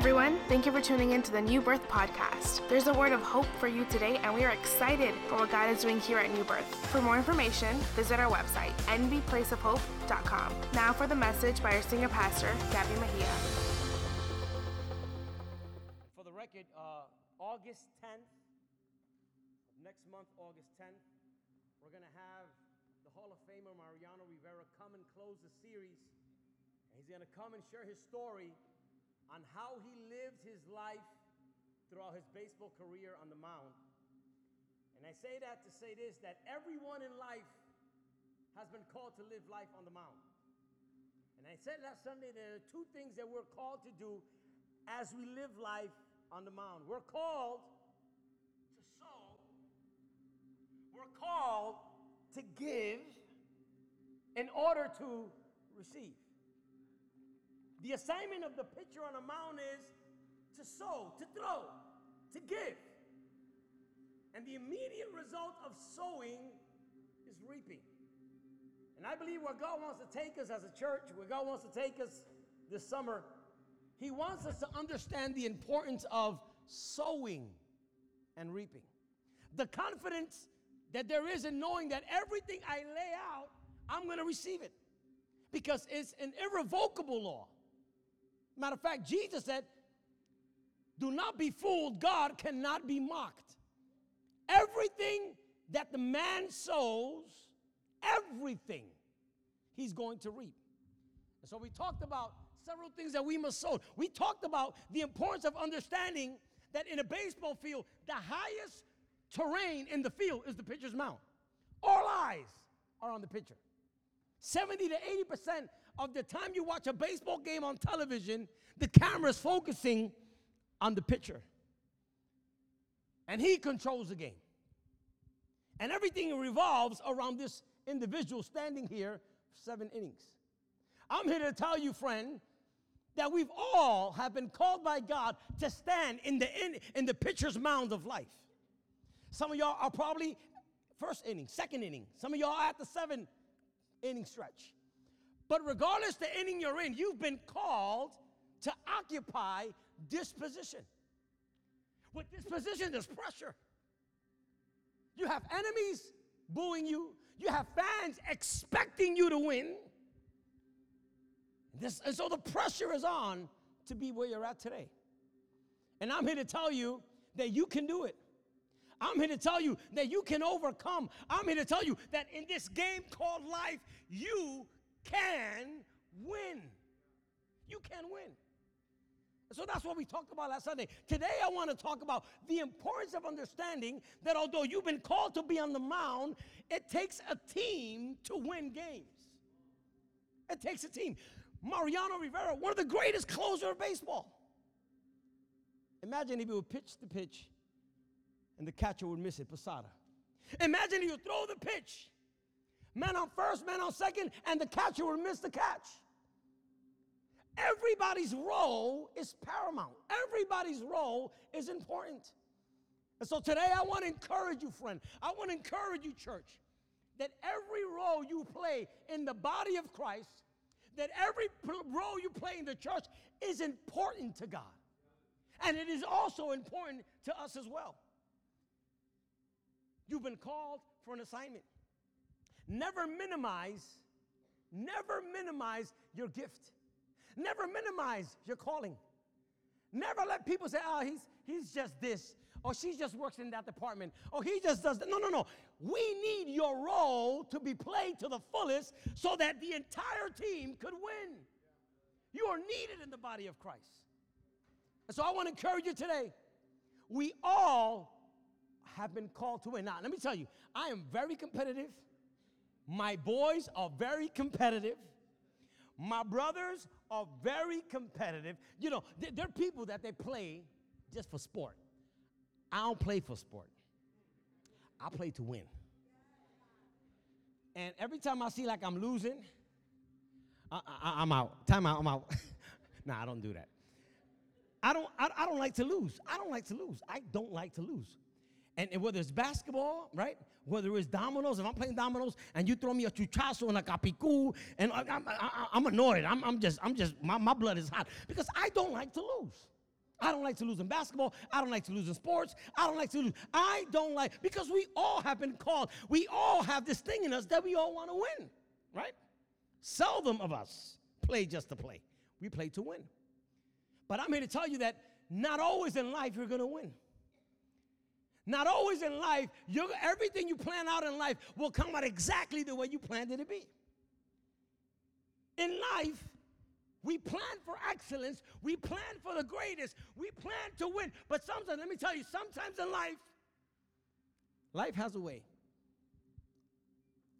everyone. Thank you for tuning in to the New Birth Podcast. There's a word of hope for you today, and we are excited for what God is doing here at New Birth. For more information, visit our website, nbplaceofhope.com. Now for the message by our senior pastor, Gabby Mejia. For the record, uh, August 10th, next month, August 10th, we're going to have the Hall of Famer Mariano Rivera come and close the series. And he's going to come and share his story on how he lived his life throughout his baseball career on the mound. And I say that to say this that everyone in life has been called to live life on the mound. And I said last Sunday there are two things that we're called to do as we live life on the mound. We're called to sow, we're called to give in order to receive. The assignment of the pitcher on a mound is to sow, to throw, to give. And the immediate result of sowing is reaping. And I believe where God wants to take us as a church, where God wants to take us this summer, He wants us to understand the importance of sowing and reaping. The confidence that there is in knowing that everything I lay out, I'm going to receive it. Because it's an irrevocable law. Matter of fact, Jesus said, Do not be fooled, God cannot be mocked. Everything that the man sows, everything he's going to reap. And so we talked about several things that we must sow. We talked about the importance of understanding that in a baseball field, the highest terrain in the field is the pitcher's mound. All eyes are on the pitcher. 70 to 80% of the time you watch a baseball game on television, the camera's focusing on the pitcher. And he controls the game. And everything revolves around this individual standing here seven innings. I'm here to tell you, friend, that we've all have been called by God to stand in the in, in the pitcher's mound of life. Some of y'all are probably first inning, second inning. Some of y'all are at the seven inning stretch. But regardless the inning you're in, you've been called to occupy this position. With this position, there's pressure. You have enemies booing you, you have fans expecting you to win. This, and so the pressure is on to be where you're at today. And I'm here to tell you that you can do it. I'm here to tell you that you can overcome. I'm here to tell you that in this game called life, you can win. You can win. So that's what we talked about last Sunday. Today, I want to talk about the importance of understanding that although you've been called to be on the mound, it takes a team to win games. It takes a team. Mariano Rivera, one of the greatest closers of baseball. Imagine if he would pitch the pitch and the catcher would miss it, Posada. Imagine you throw the pitch, man on first, man on second, and the catcher would miss the catch. Everybody's role is paramount. Everybody's role is important. And so today I want to encourage you, friend. I want to encourage you, church, that every role you play in the body of Christ, that every role you play in the church is important to God. And it is also important to us as well. You've been called for an assignment. Never minimize, never minimize your gift. Never minimize your calling. Never let people say, oh, he's, he's just this, or she just works in that department, or he just does that. No, no, no. We need your role to be played to the fullest so that the entire team could win. You are needed in the body of Christ. And so I want to encourage you today. We all have been called to win. Now, let me tell you, I am very competitive. My boys are very competitive. My brothers are very competitive. You know, they're people that they play just for sport. I don't play for sport. I play to win. And every time I see like I'm losing, I, am out. Time out. I'm out. nah, I don't do that. I don't. I, I don't like to lose. I don't like to lose. I don't like to lose. And, whether it's basketball, right? Whether it's dominoes, if I'm playing dominoes and you throw me a chuchazo and a capicu, and I, am annoyed. I'm, I'm, just, I'm just, my, my blood is hot because I don't like to lose. I don't like to lose in basketball. I don't like to lose in sports. I don't like to lose. I don't like, because we all have been called. We all have this thing in us that we all want to win, right? Seldom of us play just to play. We play to win. But I'm here to tell you that not always in life you're going to win. Not always in life, everything you plan out in life will come out exactly the way you planned it to be. In life, we plan for excellence. We plan for the greatest. We plan to win. But sometimes, let me tell you, sometimes in life, life has a way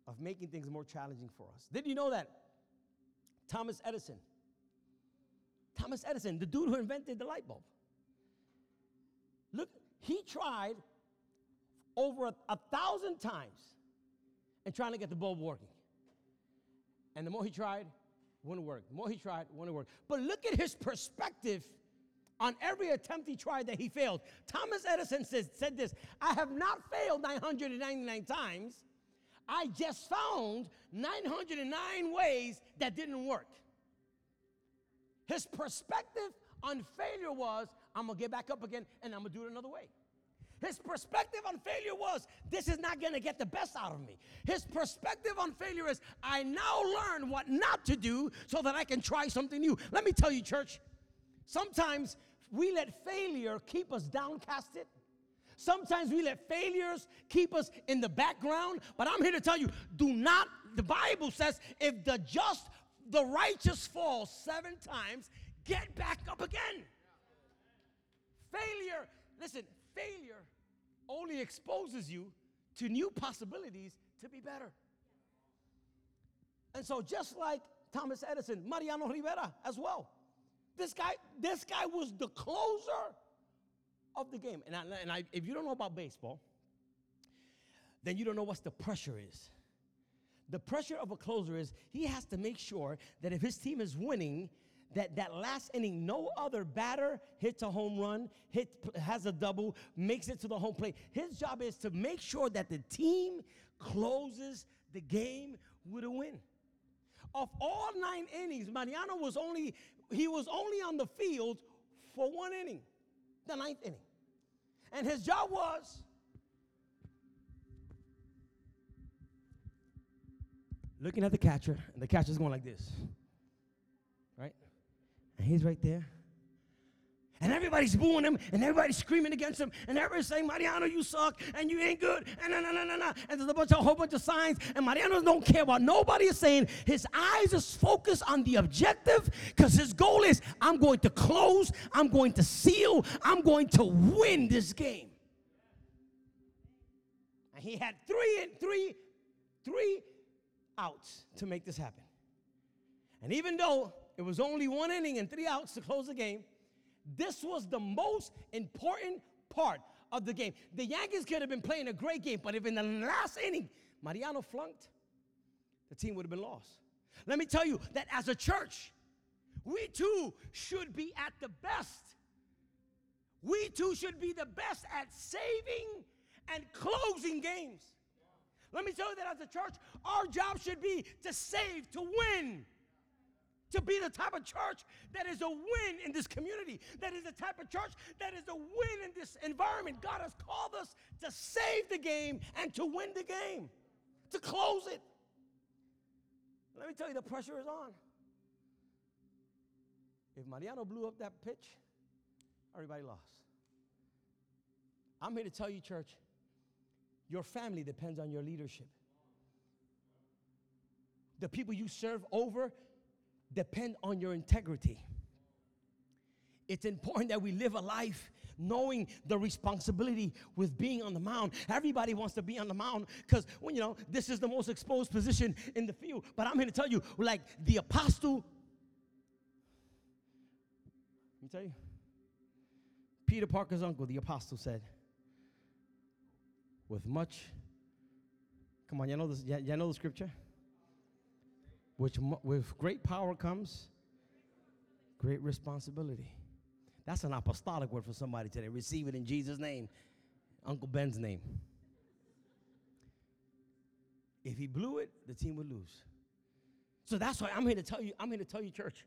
of making things more challenging for us. Did you know that? Thomas Edison. Thomas Edison, the dude who invented the light bulb. Look, he tried over a, a thousand times and trying to get the bulb working. And the more he tried, wouldn't work. The more he tried, wouldn't work. But look at his perspective on every attempt he tried that he failed. Thomas Edison says, said this I have not failed 999 times. I just found 909 ways that didn't work. His perspective on failure was, I'm gonna get back up again and I'm gonna do it another way. His perspective on failure was, this is not gonna get the best out of me. His perspective on failure is, I now learn what not to do so that I can try something new. Let me tell you, church, sometimes we let failure keep us downcasted. Sometimes we let failures keep us in the background. But I'm here to tell you do not, the Bible says, if the just, the righteous fall seven times, get back up again. Failure, listen, failure only exposes you to new possibilities to be better. And so, just like Thomas Edison, Mariano Rivera as well. This guy, this guy was the closer of the game. And, I, and I, if you don't know about baseball, then you don't know what the pressure is. The pressure of a closer is he has to make sure that if his team is winning, that that last inning, no other batter hits a home run, hit, has a double, makes it to the home plate. His job is to make sure that the team closes the game with a win. Of all nine innings, Mariano was only he was only on the field for one inning, the ninth inning, and his job was. Looking at the catcher, and the catcher's going like this. And he's right there. And everybody's booing him, and everybody's screaming against him, and everybody's saying, Mariano, you suck, and you ain't good, and no, no, no, no, no. And there's a bunch of a whole bunch of signs, and Mariano don't care what nobody is saying. His eyes is focused on the objective, because his goal is, I'm going to close, I'm going to seal, I'm going to win this game. And he had three, three, three outs to make this happen. And even though it was only one inning and three outs to close the game. This was the most important part of the game. The Yankees could have been playing a great game, but if in the last inning Mariano flunked, the team would have been lost. Let me tell you that as a church, we too should be at the best. We too should be the best at saving and closing games. Let me tell you that as a church, our job should be to save, to win to be the type of church that is a win in this community, that is the type of church that is a win in this environment. God has called us to save the game and to win the game, to close it. Let me tell you, the pressure is on. If Mariano blew up that pitch, everybody lost. I'm here to tell you, church, your family depends on your leadership. The people you serve over depend on your integrity. It's important that we live a life knowing the responsibility with being on the mound. Everybody wants to be on the mound because, well, you know, this is the most exposed position in the field. But I'm here to tell you, like the apostle, let me tell you, Peter Parker's uncle, the apostle, said, with much, come on, you know this, you, know the scripture? Which with great power comes great responsibility. That's an apostolic word for somebody today. Receive it in Jesus' name, Uncle Ben's name. If he blew it, the team would lose. So that's why I'm here to tell you, I'm here to tell you, church,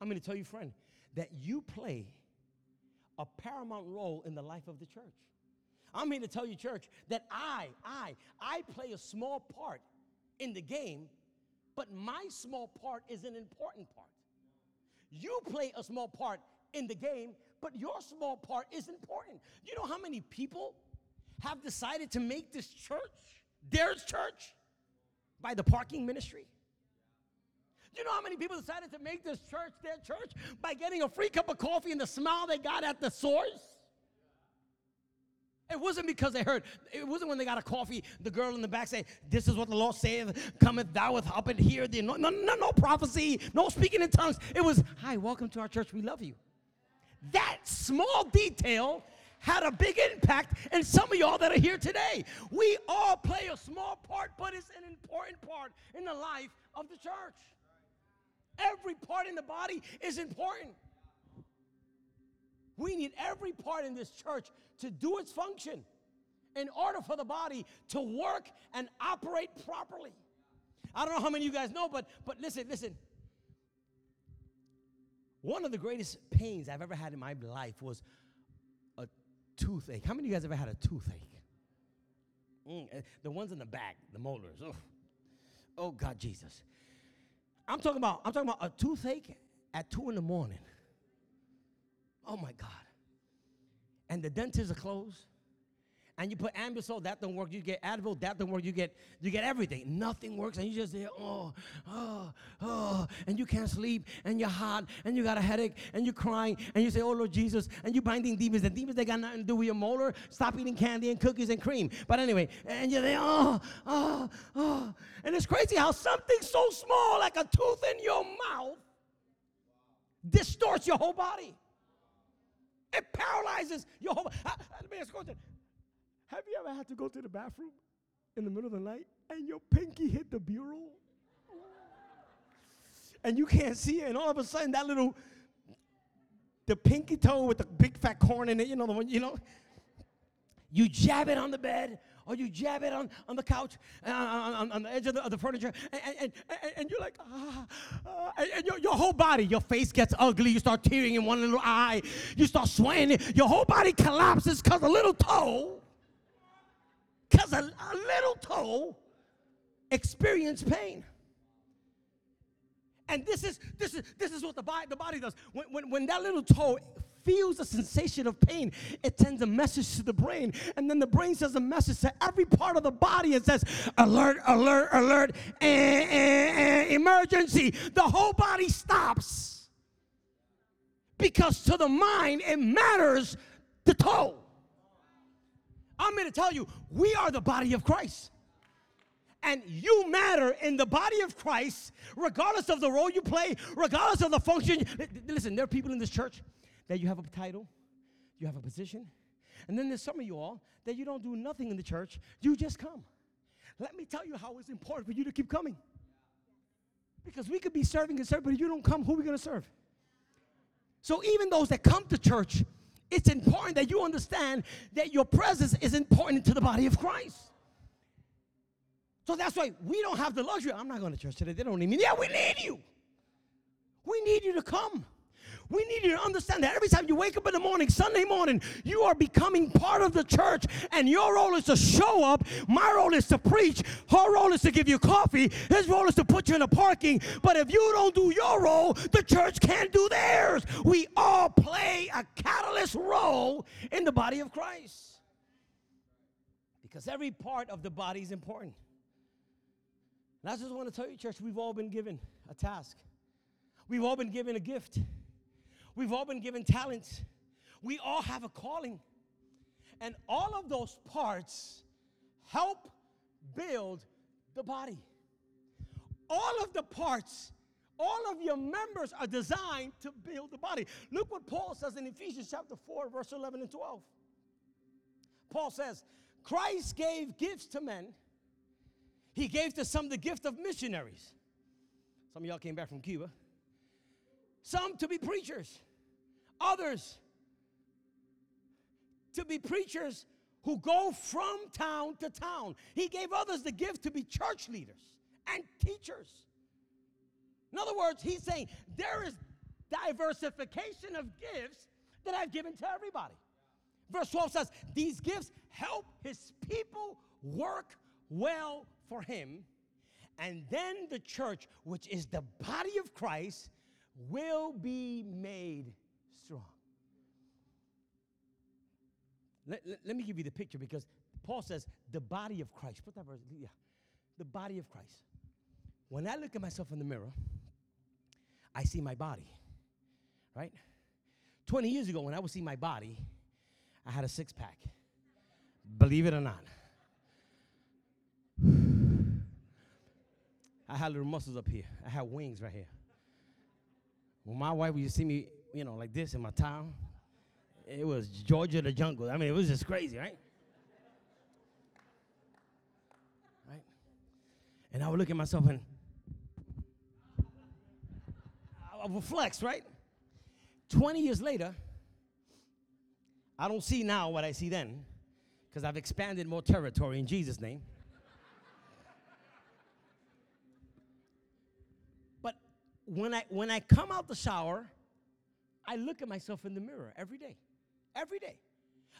I'm here to tell you, friend, that you play a paramount role in the life of the church. I'm here to tell you, church, that I, I, I play a small part in the game, but my small part is an important part. You play a small part in the game, but your small part is important. You know how many people have decided to make this church their church by the parking ministry? You know how many people decided to make this church their church by getting a free cup of coffee and the smile they got at the source? It wasn't because they heard, it wasn't when they got a coffee, the girl in the back say, This is what the Lord saith, cometh thou with up and hear the no, no, no, no prophecy, no speaking in tongues. It was, Hi, welcome to our church, we love you. That small detail had a big impact in some of y'all that are here today. We all play a small part, but it's an important part in the life of the church. Every part in the body is important. We need every part in this church to do its function in order for the body to work and operate properly. I don't know how many of you guys know, but but listen, listen. One of the greatest pains I've ever had in my life was a toothache. How many of you guys ever had a toothache? Mm, eh, the ones in the back, the molars. Oh, oh God, Jesus. I'm talking about, I'm talking about a toothache at two in the morning. Oh my God. And the dentists are closed. And you put Anbesol, that don't work. You get Advil, that don't work. You get you get everything. Nothing works, and you just say, oh, oh, oh, and you can't sleep, and you're hot, and you got a headache, and you're crying, and you say, oh Lord Jesus, and you're binding demons. And demons they got nothing to do with your molar. Stop eating candy and cookies and cream. But anyway, and you say, oh, oh, oh, and it's crazy how something so small like a tooth in your mouth distorts your whole body. It paralyzes your whole. Let me ask a question. Have you ever had to go to the bathroom in the middle of the night and your pinky hit the bureau? And you can't see it, and all of a sudden that little the pinky toe with the big fat corn in it, you know the one, you know. You jab it on the bed, or you jab it on, on the couch, uh, on, on, the edge of the, of the furniture, and, and, and, and, you're like, ah, ah and, your, your whole body, your face gets ugly. You start tearing in one little eye. You start swaying. Your whole body collapses because a little toe, because a, a little toe experienced pain. And this is this is this is what the body the body does. When, when, when that little toe feels a sensation of pain, it sends a message to the brain. And then the brain sends a message to every part of the body and says, alert, alert, alert, eh, eh, eh, emergency. The whole body stops. Because to the mind, it matters the toe. I'm going to tell you, we are the body of Christ. And you matter in the body of Christ, regardless of the role you play, regardless of the function. Listen, there are people in this church that you have a title, you have a position, and then there's some of you all that you don't do nothing in the church, you just come. Let me tell you how it's important for you to keep coming. Because we could be serving and serving, but if you don't come, who are we going to serve? So even those that come to church, it's important that you understand that your presence is important to the body of Christ. So that's why we don't have the luxury. I'm not going to church today. They don't need me. Yeah, we need you. We need you to come. We need you to understand that every time you wake up in the morning, Sunday morning, you are becoming part of the church, and your role is to show up. My role is to preach. Her role is to give you coffee. His role is to put you in the parking. But if you don't do your role, the church can't do theirs. We all play a catalyst role in the body of Christ. Because every part of the body is important. And I just want to tell you, church, we've all been given a task. We've all been given a gift. We've all been given talents. We all have a calling. And all of those parts help build the body. All of the parts, all of your members are designed to build the body. Look what Paul says in Ephesians chapter 4, verse 11 and 12. Paul says, Christ gave gifts to men. He gave to some the gift of missionaries. Some of y'all came back from Cuba. Some to be preachers, others to be preachers who go from town to town. He gave others the gift to be church leaders and teachers. In other words, he's saying there is diversification of gifts that I've given to everybody. Verse 12 says, These gifts help his people work well for him. And then the church, which is the body of Christ, will be made strong. Let, let, let me give you the picture because Paul says, the body of Christ. Put that verse, yeah. The body of Christ. When I look at myself in the mirror, I see my body, right? 20 years ago, when I would see my body, I had a six pack. Believe it or not. I had little muscles up here. I had wings right here. When my wife would see me, you know, like this in my town, it was George of the Jungle. I mean, it was just crazy, right? Right? And I would look at myself and I would flex, right? 20 years later, I don't see now what I see then because I've expanded more territory in Jesus' name. but when I when I come out the shower, I look at myself in the mirror every day. Every day.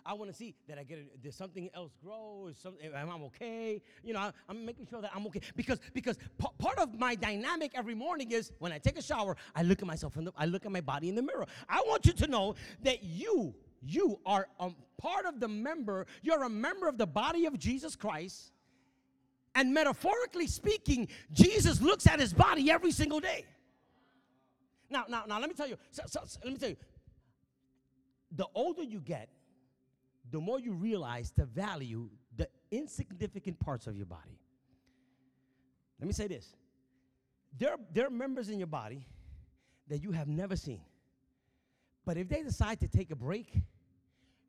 I want to see that I get a, there's something else grow. Is something am I okay? You know, I, am making sure that I'm okay because because p- part of my dynamic every morning is when I take a shower, I look at myself in the I look at my body in the mirror. I want you to know that you you are a part of the member. You're a member of the body of Jesus Christ. And metaphorically speaking, Jesus looks at his body every single day. Now, now, now, let me tell you. So, so, so, let me tell you. The older you get, the more you realize to value the insignificant parts of your body. Let me say this there, there are members in your body that you have never seen. But if they decide to take a break,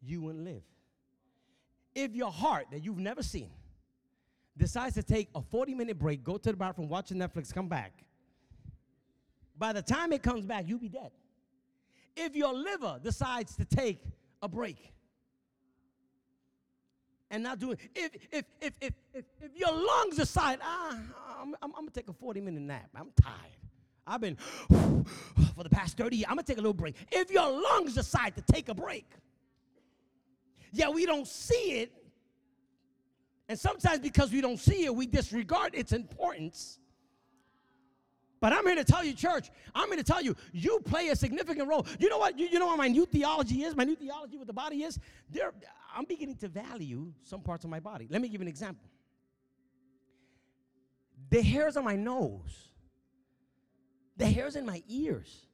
you wouldn't live. If your heart that you've never seen decides to take a 40 minute break, go to the bathroom, watch Netflix, come back, by the time it comes back, you'll be dead. If your liver decides to take a break, and not doing if if if if if, if your lungs decide ah I'm, I'm, I'm, gonna take a 40 minute nap. I'm tired. I've been for the past 30 years i'm gonna take a little break. If your lungs decide to take a break yeah we don't see it. And sometimes because we don't see it we disregard its importance but I'm here to tell you, church, I'm here to tell you, you play a significant role. You know what? You, you know what my new theology is? My new theology with the body is? There, I'm beginning to value some parts of my body. Let me give you an example. The hairs on my nose, the hairs in my ears.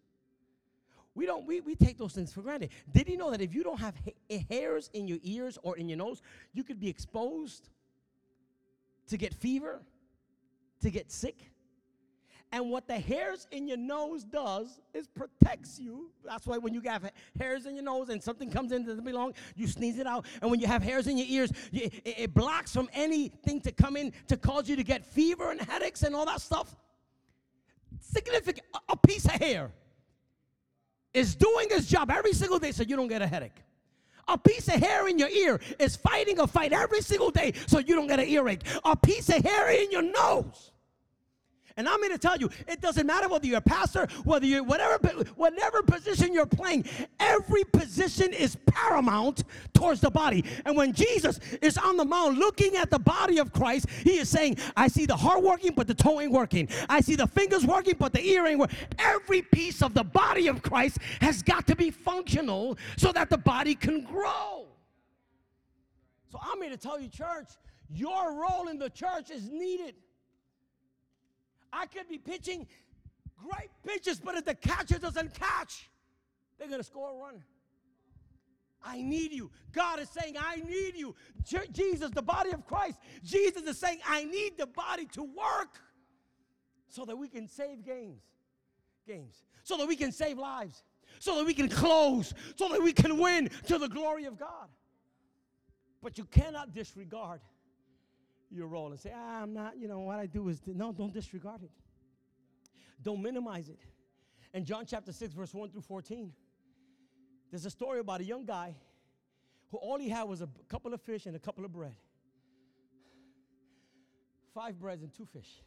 We don't we, we take those things for granted. Did you know that if you don't have ha- eh, hairs in your ears or in your nose, you could be exposed to get fever, to get sick? And what the hairs in your nose does is protects you. That's why when you have hairs in your nose and something comes in that doesn't belong, you sneeze it out. And when you have hairs in your ears, it, blocks from anything to come in to cause you to get fever and headaches and all that stuff. Significant. A piece of hair is doing its job every single day so you don't get a headache. A piece of hair in your ear is fighting a fight every single day so you don't get an earache. A piece of hair in your nose and I'm here to tell you, it doesn't matter whether you're a pastor, whether you're whatever, whatever position you're playing, every position is paramount towards the body. And when Jesus is on the mount looking at the body of Christ, he is saying, I see the heart working, but the toe ain't working. I see the fingers working, but the ear ain't working. Every piece of the body of Christ has got to be functional so that the body can grow. So I'm here to tell you, church, your role in the church is needed. I could be pitching great pitches, but if the catcher doesn't catch, they're going to score a run. I need you. God is saying, I need you. Jesus, the body of Christ, Jesus is saying, I need the body to work so that we can save games. Games. So that we can save lives. So that we can close. So that we can win to the glory of God. But you cannot disregard your role and say, ah, I'm not, you know, what I do is, no, don't disregard it. Don't minimize it. In John chapter 6, verse 1 through 14, there's a story about a young guy who all he had was a couple of fish and a couple of bread. Five breads and two fish.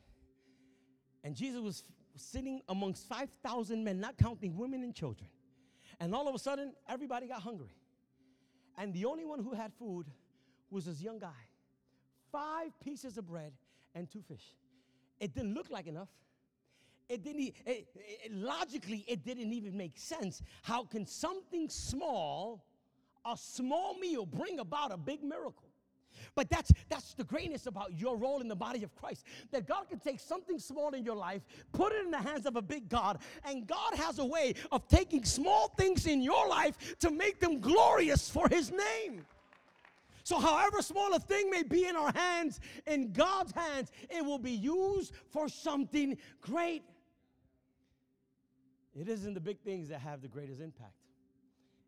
And Jesus was sitting amongst 5,000 men, not counting women and children. And all of a sudden, everybody got hungry. And the only one who had food was this young guy. Five pieces of bread and two fish. It didn't look like enough. It didn't, it, it, logically, it didn't even make sense. How can something small, a small meal, bring about a big miracle? But that's that's the greatness about your role in the body of Christ. That God can take something small in your life, put it in the hands of a big God, and God has a way of taking small things in your life to make them glorious for his name. So, however small a thing may be in our hands, in God's hands, it will be used for something great. It isn't the big things that have the greatest impact,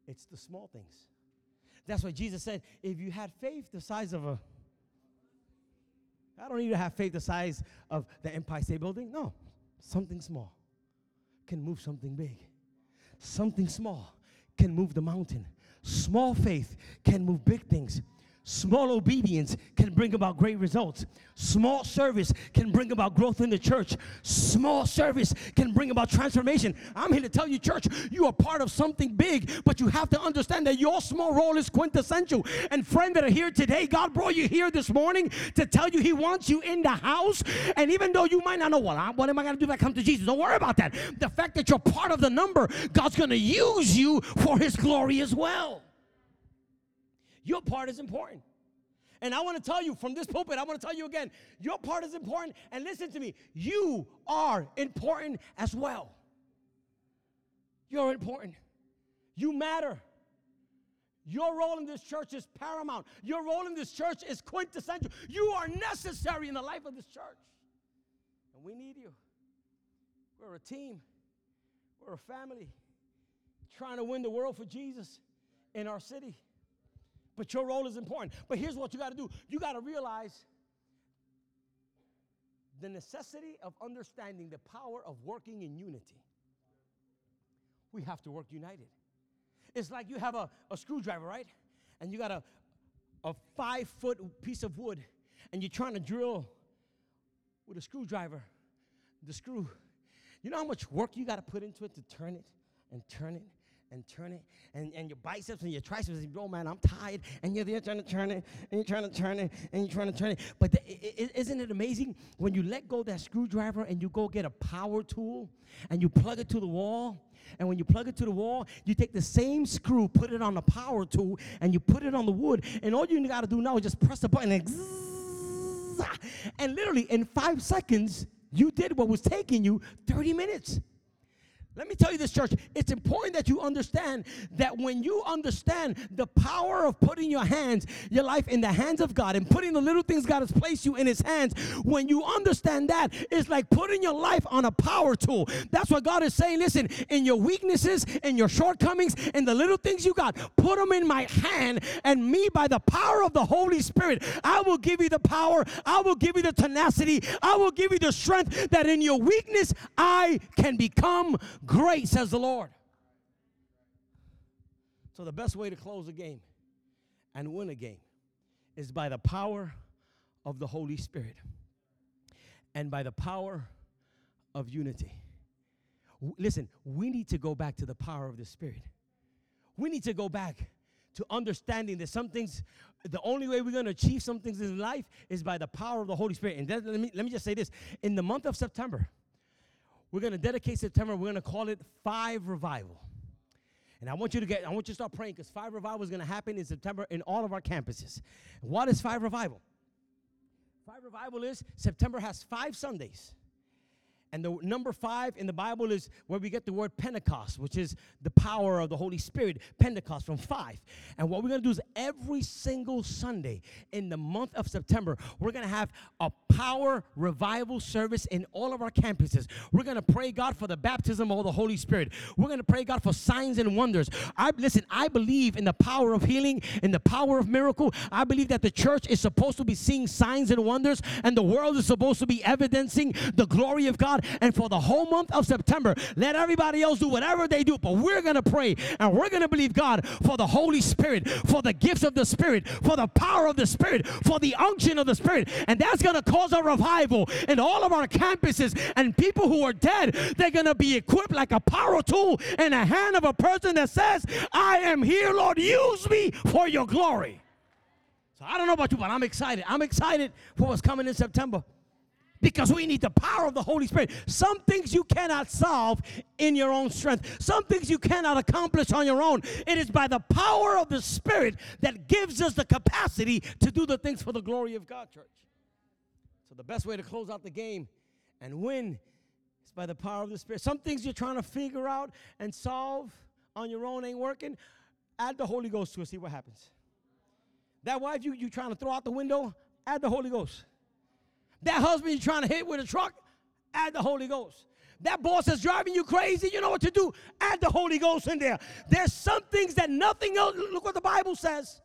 it's the small things. That's why Jesus said, if you had faith the size of a, I don't need to have faith the size of the Empire State Building. No, something small can move something big. Something small can move the mountain. Small faith can move big things. Small obedience can bring about great results. Small service can bring about growth in the church. Small service can bring about transformation. I'm here to tell you, church, you are part of something big, but you have to understand that your small role is quintessential. And friend that are here today, God brought you here this morning to tell you He wants you in the house. And even though you might not know, well, what am I going to do if I come to Jesus? Don't worry about that. The fact that you're part of the number, God's going to use you for His glory as well. Your part is important. And I want to tell you from this pulpit, I want to tell you again, your part is important. And listen to me, you are important as well. You're important. You matter. Your role in this church is paramount. Your role in this church is quintessential. You are necessary in the life of this church. And we need you. We're a team, we're a family trying to win the world for Jesus in our city but your role is important. But here's what you got to do you got to realize the necessity of understanding the power of working in unity. We have to work united. It's like you have a, a screwdriver, right? And you got a, a five foot piece of wood, and you're trying to drill with a screwdriver the screw. You know how much work you got to put into it to turn it and turn it and turn it, and, and your biceps and your triceps, and, oh man, I'm tired, and you're there trying to turn it, and you're trying to turn it, and you're trying to turn it. But the, isn't it amazing when you let go that screwdriver and you go get a power tool and you plug it to the wall? And when you plug it to the wall, you take the same screw, put it on the power tool, and you put it on the wood. And all you got to do now is just press the button and, and literally in five seconds, you did what was taking you 30 minutes. Let me tell you this, church. It's important that you understand that when you understand the power of putting your hands, your life in the hands of God and putting the little things God has placed you in His hands, when you understand that, it's like putting your life on a power tool. That's what God is saying. Listen, in your weaknesses, in your shortcomings, in the little things you got, put them in my hand, and me, by the power of the Holy Spirit, I will give you the power, I will give you the tenacity, I will give you the strength that in your weakness I can become great, says the Lord. So, the best way to close a game and win a game is by the power of the Holy Spirit and by the power of unity. W- listen, we need to go back to the power of the Spirit. We need to go back to understanding that some things, the only way we're going to achieve some things in life is by the power of the Holy Spirit. And let, me, let me just say this in the month of September, we're going to dedicate September, we're going to call it Five Revival. And I want you to get, I want you to start praying because Five Revival is going to happen in September in all of our campuses. What is Five Revival? Five Revival is September has five Sundays. And the number five in the Bible is where we get the word Pentecost, which is the power of the Holy Spirit. Pentecost from five. And what we're going to do is every single Sunday in the month of September, we're going to have a power revival service in all of our campuses. We're going to pray God for the baptism of the Holy Spirit. We're going to pray God for signs and wonders. I listen, I believe in the power of healing, in the power of miracle. I believe that the church is supposed to be seeing signs and wonders, and the world is supposed to be evidencing the glory of God God. And for the whole month of September, let everybody else do whatever they do. But we're going to pray and we're going to believe God for the Holy Spirit, for the gifts of the Spirit, for the power of the Spirit, for the unction of the Spirit. And that's going to cause a revival in all of our campuses. And people who are dead, they're going to be equipped like a power tool in the hand of a person that says, I am here, Lord, use me for your glory. So I don't know about you, but I'm excited. I'm excited for what's coming in September because we need the power of the Holy Spirit. Some things you cannot solve in your own strength, some things you cannot accomplish on your own. It is by the power of the Spirit that gives us the capacity to do the things for the glory of God, church. So, the best way to close out the game and win is by the power of the Spirit. Some things you're trying to figure out and solve on your own ain't working. Add the Holy Ghost to it, see what happens. That wife you, you trying to throw out the window, add the Holy Ghost. That husband you're trying to hit with a truck, add the Holy Ghost. That boss is driving you crazy, you know what to do. Add the Holy Ghost in there. There's some things that nothing else, look what the Bible says.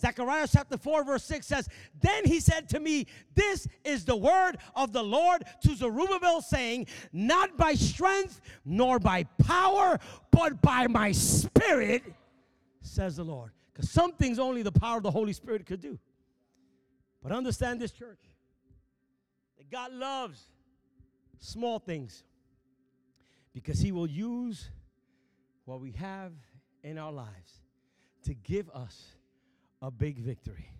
Zechariah chapter 4, verse 6 says, Then he said to me, This is the word of the Lord to Zerubbabel, saying, Not by strength nor by power, but by my spirit, says the Lord. Because some things only the power of the Holy Spirit could do. But understand this, church. God loves small things because He will use what we have in our lives to give us a big victory.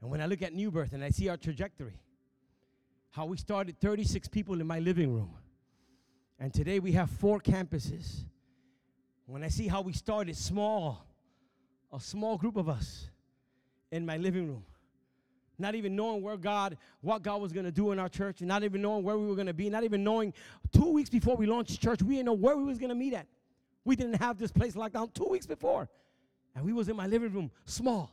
And when I look at New Birth and I see our trajectory, how we started 36 people in my living room, and today we have four campuses. When I see how we started small, a small group of us in my living room, not even knowing where God, what God was to do in our church, and not even knowing where we were to be, not even knowing two weeks before we launched church, we didn't know where we was to meet at. We didn't have this place locked down two weeks before. And we was in my living room, small.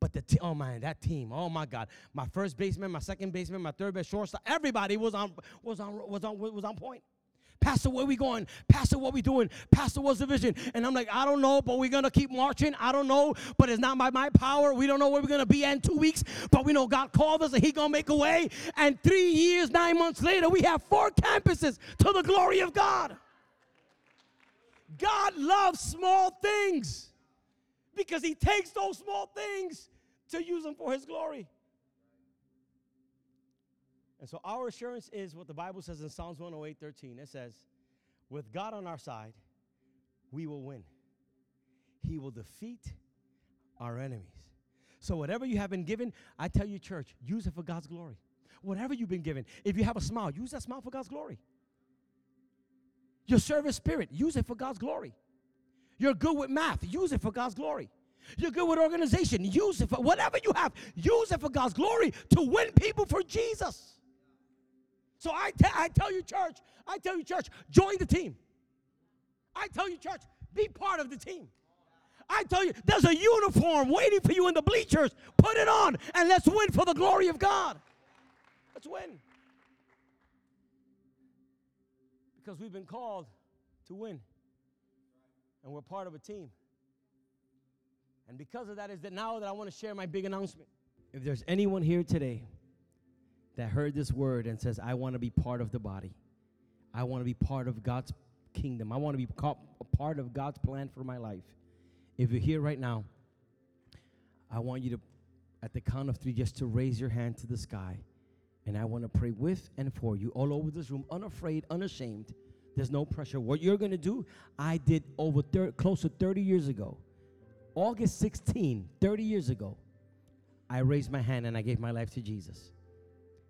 But the oh man, that team, oh my God, my first baseman, my second baseman, my third base shortstop, everybody was on was on was on was on point. Pastor, where we going? Pastor, what we doing? Pastor, what's the vision? And I'm like, I don't know, but we're gonna keep marching. I don't know, but it's not by my power. We don't know where we're gonna be in two weeks, but we know God called us and He gonna make a way. And three years, nine months later, we have four campuses to the glory of God. God loves small things because He takes those small things to use them for His glory. And so our assurance is what the Bible says in Psalms 108 13. It says, With God on our side, we will win. He will defeat our enemies. So, whatever you have been given, I tell you, church, use it for God's glory. Whatever you've been given, if you have a smile, use that smile for God's glory. Your service spirit, use it for God's glory. You're good with math, use it for God's glory. You're good with organization, use it for whatever you have, use it for God's glory to win people for Jesus. So I, te- I tell you, church, I tell you, church, join the team. I tell you, church, be part of the team. I tell you, there's a uniform waiting for you in the bleachers. Put it on and let's win for the glory of God. Let's win. Because we've been called to win. And we're part of a team. And because of that is that now that I want to share my big announcement. If there's anyone here today that heard this word and says, I want to be part of the body. I want to be part of God's kingdom. I want to be a part of God's plan for my life. If you're here right now, I want you to, at the count of three, just to raise your hand to the sky. And I want to pray with and for you all over this room, unafraid, unashamed. There's no pressure. What you're going to do, I did over thir- close to 30 years ago. August 16, 30 years ago, I raised my hand and I gave my life to Jesus.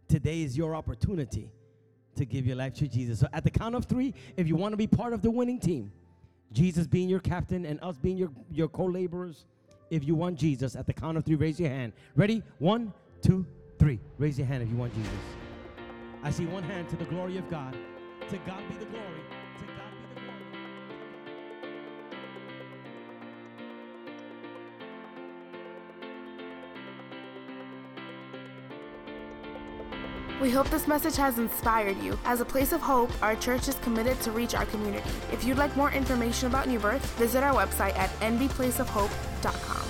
Today is your opportunity to give your life to Jesus. So at the count of three, if you want to be part of the winning team, Jesus being your captain and us being your, your co laborers, if you want Jesus, at the count of three, raise your hand. Ready? One, two, three. Raise your hand if you want Jesus. I see one hand to the glory of God. To God be the glory. We hope this message has inspired you. As a place of hope, our church is committed to reach our community. If you'd like more information about New Birth, visit our website at nbplaceofhope.com.